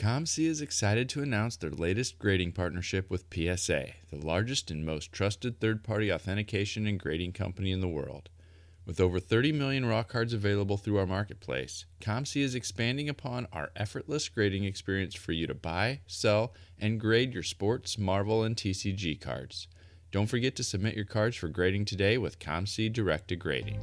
COMC is excited to announce their latest grading partnership with PSA, the largest and most trusted third party authentication and grading company in the world. With over 30 million raw cards available through our marketplace, COMC is expanding upon our effortless grading experience for you to buy, sell, and grade your sports, Marvel, and TCG cards. Don't forget to submit your cards for grading today with COMC Direct to Grading.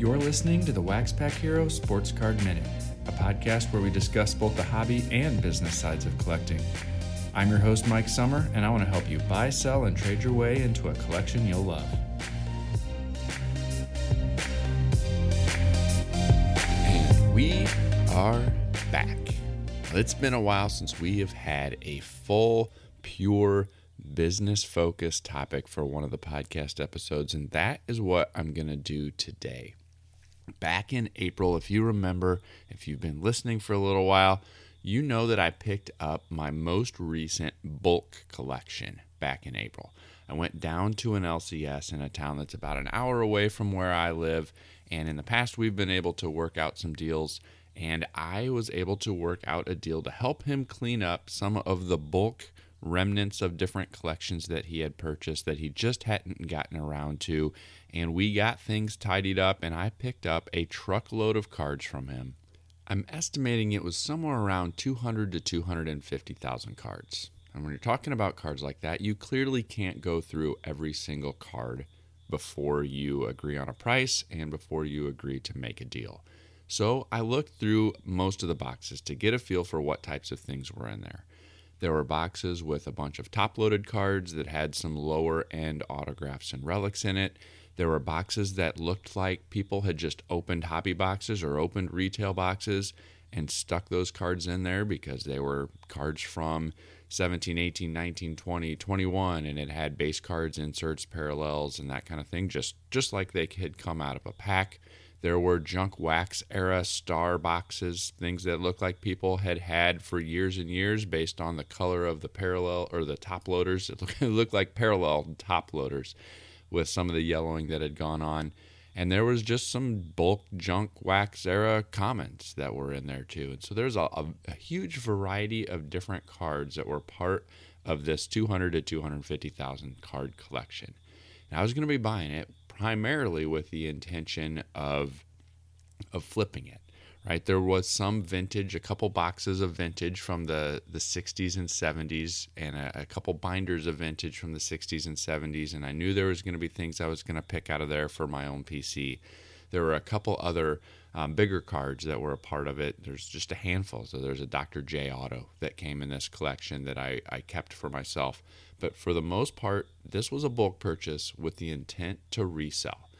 You're listening to the Wax Pack Hero Sports Card Minute, a podcast where we discuss both the hobby and business sides of collecting. I'm your host, Mike Summer, and I want to help you buy, sell, and trade your way into a collection you'll love. And we are back. It's been a while since we have had a full, pure, business focused topic for one of the podcast episodes, and that is what I'm going to do today back in April, if you remember, if you've been listening for a little while, you know that I picked up my most recent bulk collection back in April. I went down to an LCS in a town that's about an hour away from where I live. And in the past, we've been able to work out some deals. And I was able to work out a deal to help him clean up some of the bulk remnants of different collections that he had purchased that he just hadn't gotten around to. And we got things tidied up, and I picked up a truckload of cards from him. I'm estimating it was somewhere around 200 to 250,000 cards. And when you're talking about cards like that, you clearly can't go through every single card before you agree on a price and before you agree to make a deal. So I looked through most of the boxes to get a feel for what types of things were in there. There were boxes with a bunch of top loaded cards that had some lower end autographs and relics in it. There were boxes that looked like people had just opened hobby boxes or opened retail boxes and stuck those cards in there because they were cards from 17, 18, 19, 20, 21 and it had base cards, inserts, parallels and that kind of thing just just like they had come out of a pack. There were junk wax era star boxes, things that looked like people had had for years and years based on the color of the parallel or the top loaders. It looked, like parallel top loaders with some of the yellowing that had gone on. And there was just some bulk junk wax era comments that were in there too. And so there's a, a, a huge variety of different cards that were part of this 200 to 250,000 card collection. And I was going to be buying it primarily with the intention of of flipping it right? There was some vintage a couple boxes of vintage from the the 60s and 70s and a, a couple binders of vintage from the 60s and 70s and i knew there was going to be things i was going to pick out of there for my own pc there were a couple other um, bigger cards that were a part of it. There's just a handful. So there's a Dr. J Auto that came in this collection that I, I kept for myself. But for the most part, this was a bulk purchase with the intent to resell.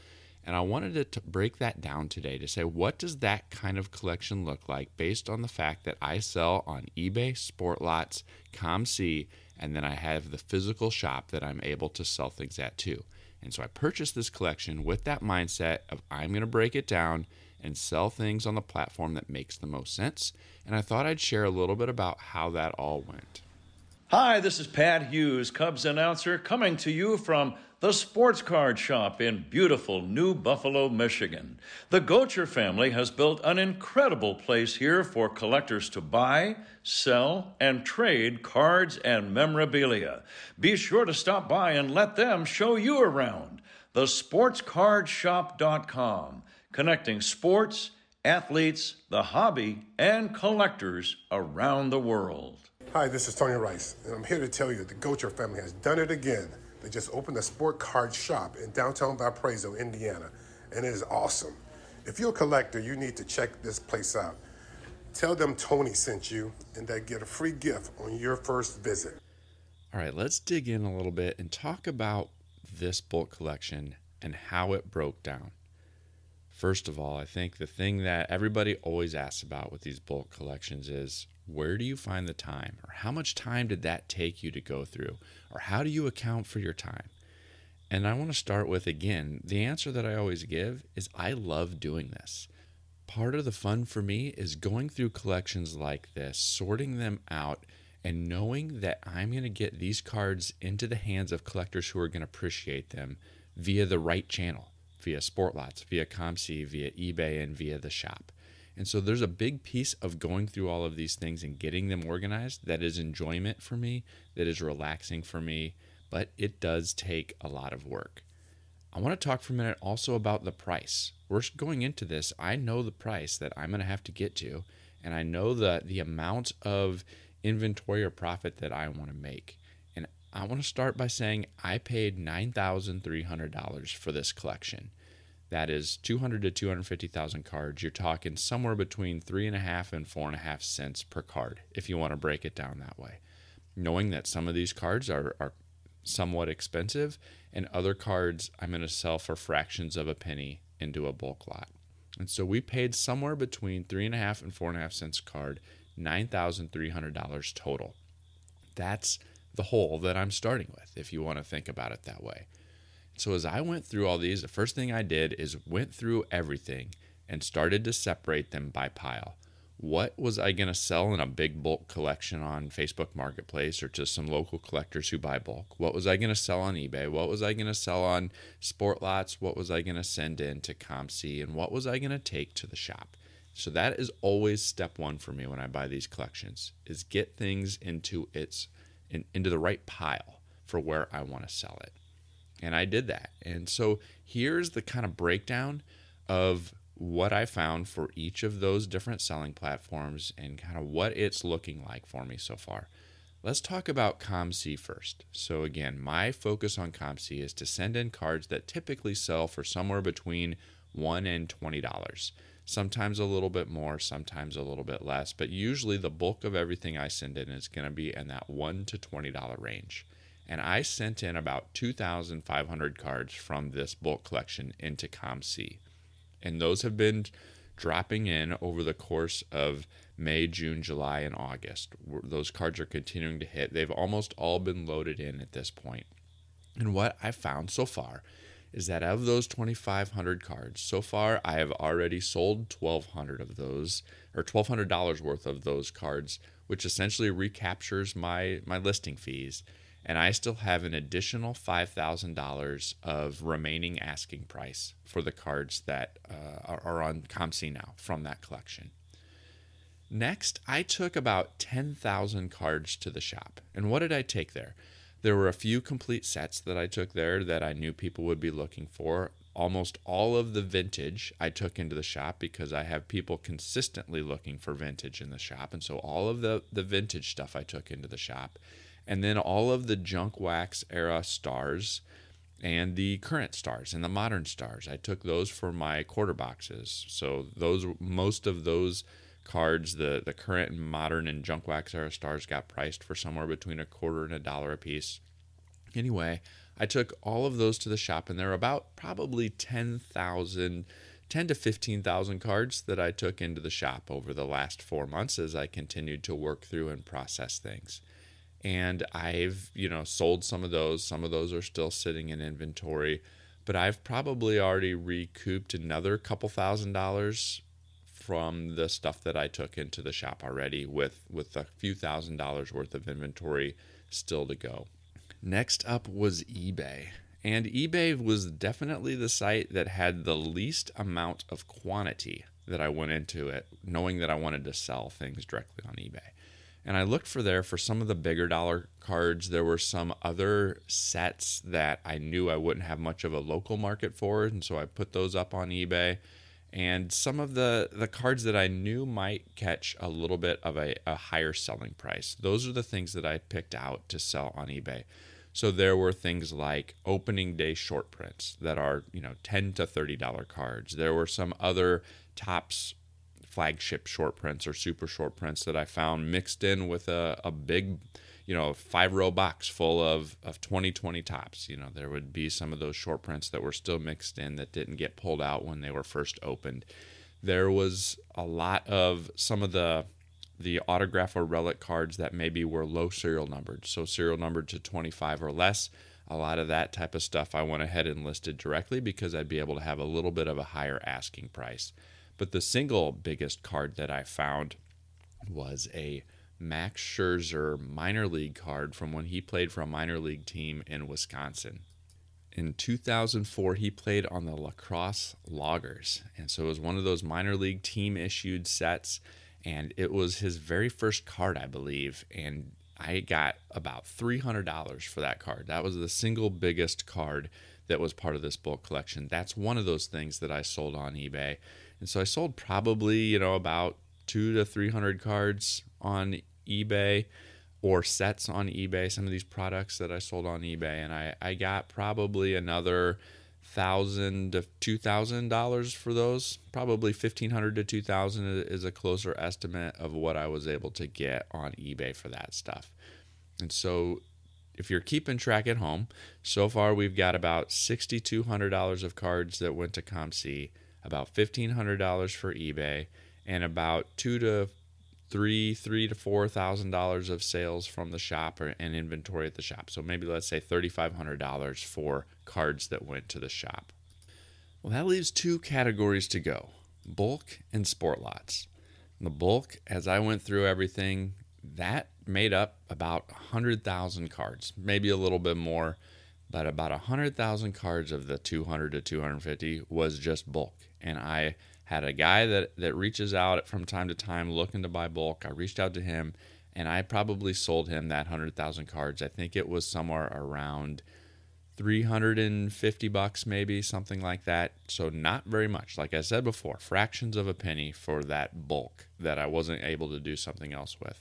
And I wanted to break that down today to say what does that kind of collection look like based on the fact that I sell on eBay, Sportlots, COMC, and then I have the physical shop that I'm able to sell things at too. And so I purchased this collection with that mindset of I'm going to break it down and sell things on the platform that makes the most sense. And I thought I'd share a little bit about how that all went. Hi, this is Pat Hughes, Cubs announcer, coming to you from the Sports Card Shop in beautiful New Buffalo, Michigan. The Gocher family has built an incredible place here for collectors to buy, sell, and trade cards and memorabilia. Be sure to stop by and let them show you around. TheSportsCardShop.com, connecting sports, athletes, the hobby, and collectors around the world. Hi, this is Tony Rice, and I'm here to tell you the Gocher family has done it again. They just opened a sport card shop in downtown Valparaiso, Indiana, and it is awesome. If you're a collector, you need to check this place out. Tell them Tony sent you, and they get a free gift on your first visit. All right, let's dig in a little bit and talk about this bulk collection and how it broke down. First of all, I think the thing that everybody always asks about with these bulk collections is where do you find the time? Or how much time did that take you to go through? Or how do you account for your time? And I want to start with again, the answer that I always give is I love doing this. Part of the fun for me is going through collections like this, sorting them out, and knowing that I'm going to get these cards into the hands of collectors who are going to appreciate them via the right channel, via Sportlots, via COMC, via eBay, and via the shop. And so there's a big piece of going through all of these things and getting them organized that is enjoyment for me, that is relaxing for me, but it does take a lot of work. I want to talk for a minute also about the price. We're going into this, I know the price that I'm going to have to get to, and I know the the amount of inventory or profit that I want to make. I want to start by saying I paid $9,300 for this collection. That is 200 to 250,000 cards. You're talking somewhere between three and a half and four and a half cents per card, if you want to break it down that way. Knowing that some of these cards are, are somewhat expensive, and other cards I'm going to sell for fractions of a penny into a bulk lot. And so we paid somewhere between three and a half and four and a half cents card, $9,300 total. That's the whole that I'm starting with, if you want to think about it that way. So as I went through all these, the first thing I did is went through everything and started to separate them by pile what was I going to sell in a big bulk collection on Facebook Marketplace or to some local collectors who buy bulk? What was I going to sell on eBay? What was I going to sell on Sportlots? What was I going to send in to COMC? And what was I going to take to the shop? So that is always step one for me when I buy these collections is get things into its in, into the right pile for where I want to sell it. And I did that. And so here's the kind of breakdown of what I found for each of those different selling platforms and kind of what it's looking like for me so far. Let's talk about COMC first. So, again, my focus on COMC is to send in cards that typically sell for somewhere between $1 and $20. Sometimes a little bit more, sometimes a little bit less, but usually the bulk of everything I send in is going to be in that $1 to $20 range. And I sent in about 2,500 cards from this bulk collection into COMC and those have been dropping in over the course of May, June, July, and August. Those cards are continuing to hit. They've almost all been loaded in at this point. And what I found so far is that of those 2,500 cards, so far I have already sold 1,200 of those, or $1,200 worth of those cards, which essentially recaptures my my listing fees and I still have an additional $5,000 of remaining asking price for the cards that uh, are on COMC now from that collection. Next, I took about 10,000 cards to the shop. And what did I take there? There were a few complete sets that I took there that I knew people would be looking for. Almost all of the vintage I took into the shop because I have people consistently looking for vintage in the shop. And so all of the, the vintage stuff I took into the shop and then all of the junk wax era stars and the current stars and the modern stars. I took those for my quarter boxes. So those most of those cards, the the current modern and junk wax era stars got priced for somewhere between a quarter and a dollar a piece. Anyway, I took all of those to the shop and there are about probably 10,000 10 to 15,000 cards that I took into the shop over the last 4 months as I continued to work through and process things and I've you know sold some of those. Some of those are still sitting in inventory, but I've probably already recouped another couple thousand dollars from the stuff that I took into the shop already, with with a few thousand dollars worth of inventory still to go. Next up was eBay. And eBay was definitely the site that had the least amount of quantity that I went into it, knowing that I wanted to sell things directly on eBay and I looked for there for some of the bigger dollar cards. There were some other sets that I knew I wouldn't have much of a local market for, and so I put those up on eBay. And some of the the cards that I knew might catch a little bit of a, a higher selling price. Those are the things that I picked out to sell on eBay. So there were things like opening day short prints that are, you know, 10 to $30 cards. There were some other Topps flagship short prints or super short prints that I found mixed in with a, a big, you know, five row box full of, of 2020 Topps. You know, there would be some of those short prints that were still mixed in that didn't get pulled out when they were first opened. There was a lot of some of the the autograph or relic cards that maybe were low serial numbered, so serial numbered to 25 or less. A lot of that type of stuff I went ahead and listed directly because I'd be able to have a little bit of a higher asking price. But the single biggest card that I found was a Max Scherzer minor league card from when he played for a minor league team in Wisconsin. in 2004, he played on the La Crosse Loggers. And so it was one of those minor league team issued sets. And it was his very first card, I believe. And I got about $300 for that card. That was the single biggest card that was part of this bulk collection. That's one of those things that I sold on eBay. And so I sold probably, you know, about two to 300 cards on eBay or sets on eBay, some of these products that I sold on eBay, and I, I got probably another thousand to two thousand dollars for those. Probably fifteen hundred to two thousand is a closer estimate of what I was able to get on eBay for that stuff. And so if you're keeping track at home, so far we've got about sixty two hundred dollars of cards that went to COMC, about fifteen hundred dollars for eBay, and about two to three three to four thousand dollars of sales from the shop or, and inventory at the shop. So maybe let's say $3500 for cards that went to the shop. Well that leaves two categories to go bulk and Sportlots. The bulk as i went through everything that made up about 100000 cards maybe a little bit more but about 100000 cards of the 200 to 250 was just bulk. And i had a guy that that reaches out from time to time looking to buy bulk. I reached out to him and I probably sold him that 100,000 cards. I think it was somewhere around 350 bucks maybe, something like that. So not very much. Like I said before, fractions of a penny for that bulk that I wasn't able to do something else with.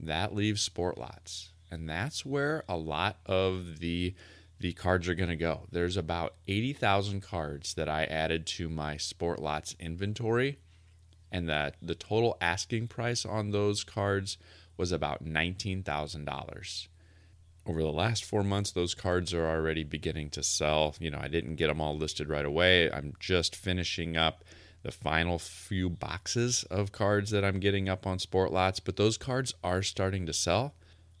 That leaves Sportlots. And that's where a lot of the the cards are going to go. There's about 80,000 cards that I added to my Sportlots inventory, and that the total asking price on those cards was about $19,000. Over the last four months, those cards are already beginning to sell. You know, I didn't get them all listed right away. I'm just finishing up the final few boxes of cards that I'm getting up on Sportlots, but those cards are starting to sell.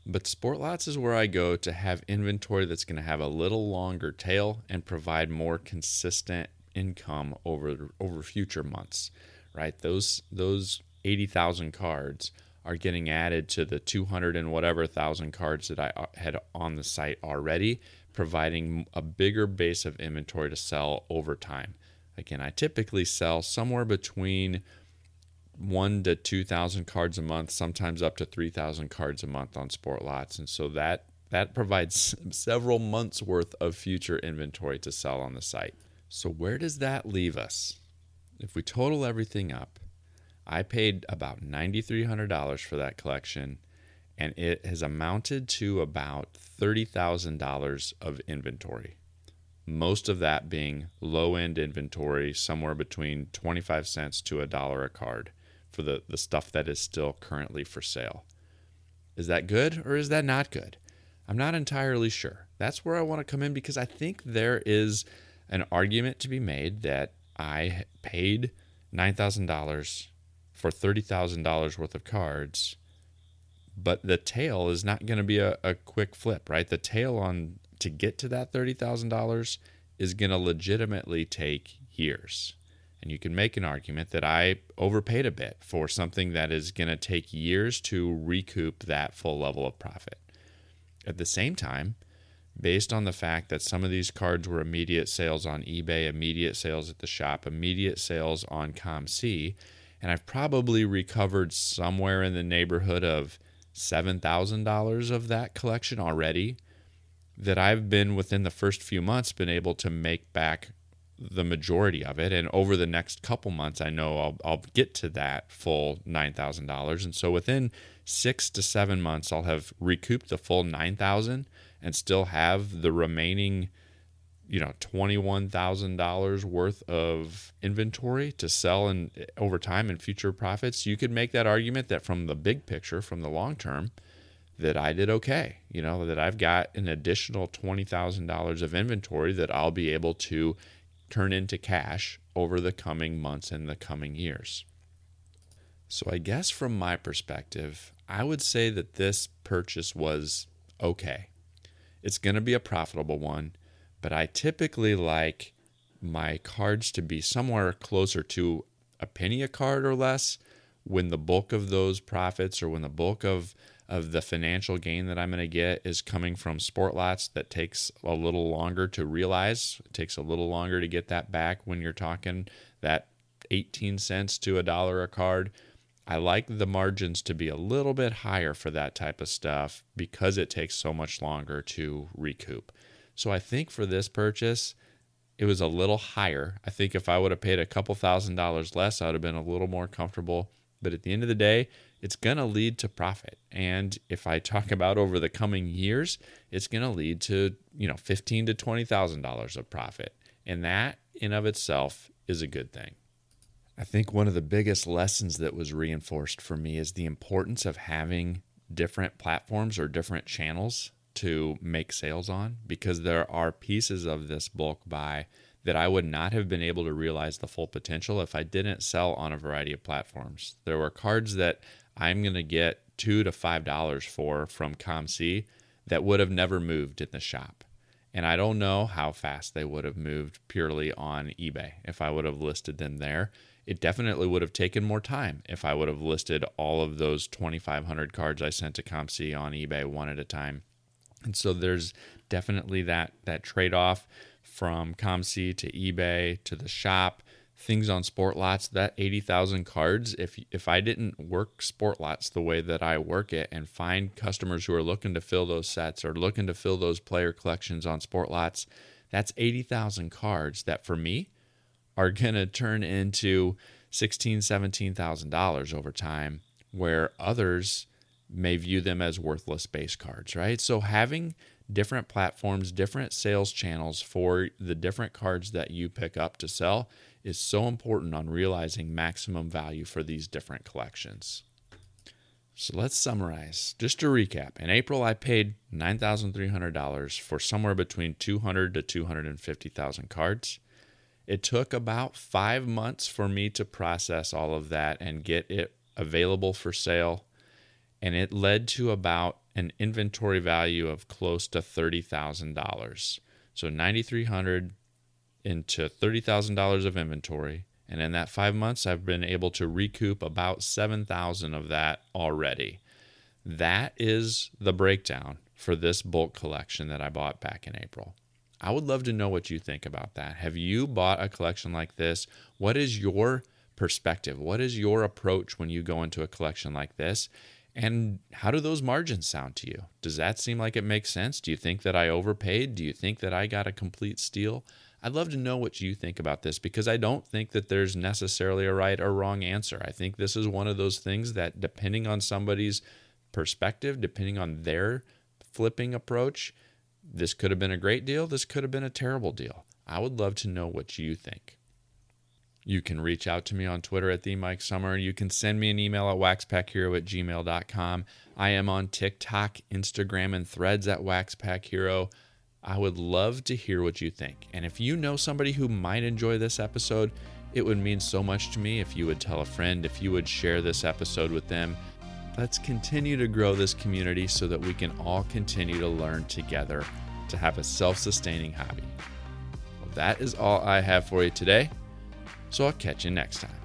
But Sportlots is where I go to have inventory that's going to have a little longer tail and provide more consistent income over over future months. Right? Those those 80,000 cards are getting added to the 200 and whatever thousand cards that I uh, had on the site already, providing a bigger base of inventory to sell over time. Again, I typically sell somewhere between one to 2,000 cards a month, sometimes up to 3,000 cards a month on Sportlots. And so that, that provides several months worth of future inventory to sell on the site. So, where does that leave us? If we total everything up, I paid about $9,300 for that collection, and it has amounted to about $30,000 of inventory. Most of that being low end inventory, somewhere between 25 cents to a dollar a card for the, the stuff that is still currently for sale. Is that good or is that not good? I'm not entirely sure. That's where I want to come in because I think there is an argument to be made that I paid $9,000 for $30,000 worth of cards, but the tail is not going to be a, a quick flip, right? The tail on to get to that $30,000 is going to legitimately take years. And you can make an argument that I overpaid a bit for something that is going to take years to recoup that full level of profit. At the same time, based on the fact that some of these cards were immediate sales on eBay, immediate sales at the shop, immediate sales on COMC, and I've probably recovered somewhere in the neighborhood of $7,000 of that collection already that I've been within the first few months been able to make back the majority of it. And over the next couple months, I know I'll, I'll get to that full $9,000. And so within six to seven months, I'll have recouped the full 9000 and still have the remaining, you know, $21,000 worth of inventory to sell in eh, over time and future profits. You could make that argument that from the big picture, from the long term, that I did okay. You know, that I've got an additional $20,000 of inventory that I'll be able to turn into cash over the coming months and the coming years. So, I guess from my perspective, I would say that this purchase was okay. It's going to be a profitable one, but I typically like my cards to be somewhere closer to a penny a card or less when the bulk of those profits or when the bulk of of the financial gain that I'm going to get is coming from Sportlots that takes a little longer to realize. It takes a little longer to get that back when you're talking that 18 cents to a dollar a card. I like the margins to be a little bit higher for that type of stuff because it takes so much longer to recoup. So I think for this purchase, it was a little higher. I think if I would have paid a couple thousand dollars less, I would have been a little more comfortable. But at the end of the day, it's going to lead to profit. And if I talk about over the coming years, it's going to lead to, you know, fifteen to twenty thousand dollars of profit. And that in of itself is a good thing. I think one of the biggest lessons that was reinforced for me is the importance of having different platforms or different channels to make sales on because there are pieces of this bulk buy that I would not have been able to realize the full potential if I didn't sell on a variety of platforms. There were cards that I'm going to get two to five dollars for from COMC that would have never moved in the shop. And I don't know how fast they would have moved purely on eBay if I would have listed them there. It definitely would have taken more time if I would have listed all of those 2,500 cards I sent to COMC on eBay one at a time. And so there's definitely that that trade off from COMC to eBay to the shop. Things on Sportlots that 80,000 cards if if I didn't work Sportlots the way that I work it and find customers who are looking to fill those sets or looking to fill those player collections on Sportlots that's 80,000 cards that for me are going to turn into 16 $17,000 over time where others may view them as worthless base cards, right? So having different platforms, different sales channels for the different cards that you pick up to sell is so important on realizing maximum value for these different collections. So let's summarize. Just to recap, in April I paid $9,300 for somewhere between 200 to 250,000 cards. It took about 5 months for me to process all of that and get it available for sale and it led to about an inventory value of close to $30,000. So 9300 into $30,000 of inventory and in that 5 months I've been able to recoup about 7,000 of that already. That is the breakdown for this bulk collection that I bought back in April. I would love to know what you think about that. Have you bought a collection like this? What is your perspective? What is your approach when you go into a collection like this? And how do those margins sound to you? Does that seem like it makes sense? Do you think that I overpaid? Do you think that I got a complete steal? I'd love to know what you think about this because I don't think that there's necessarily a right or wrong answer. I think this is one of those things that, depending on somebody's perspective, depending on their flipping approach, this could have been a great deal. This could have been a terrible deal. I would love to know what you think. You can reach out to me on Twitter at the Mike Summer. You can send me an email at waxpackhero at gmail.com. I am on TikTok, Instagram, and threads at waxpackhero. I would love to hear what you think. And if you know somebody who might enjoy this episode, it would mean so much to me if you would tell a friend, if you would share this episode with them. Let's continue to grow this community so that we can all continue to learn together to have a self sustaining hobby. Well, that is all I have for you today. So I'll catch you next time.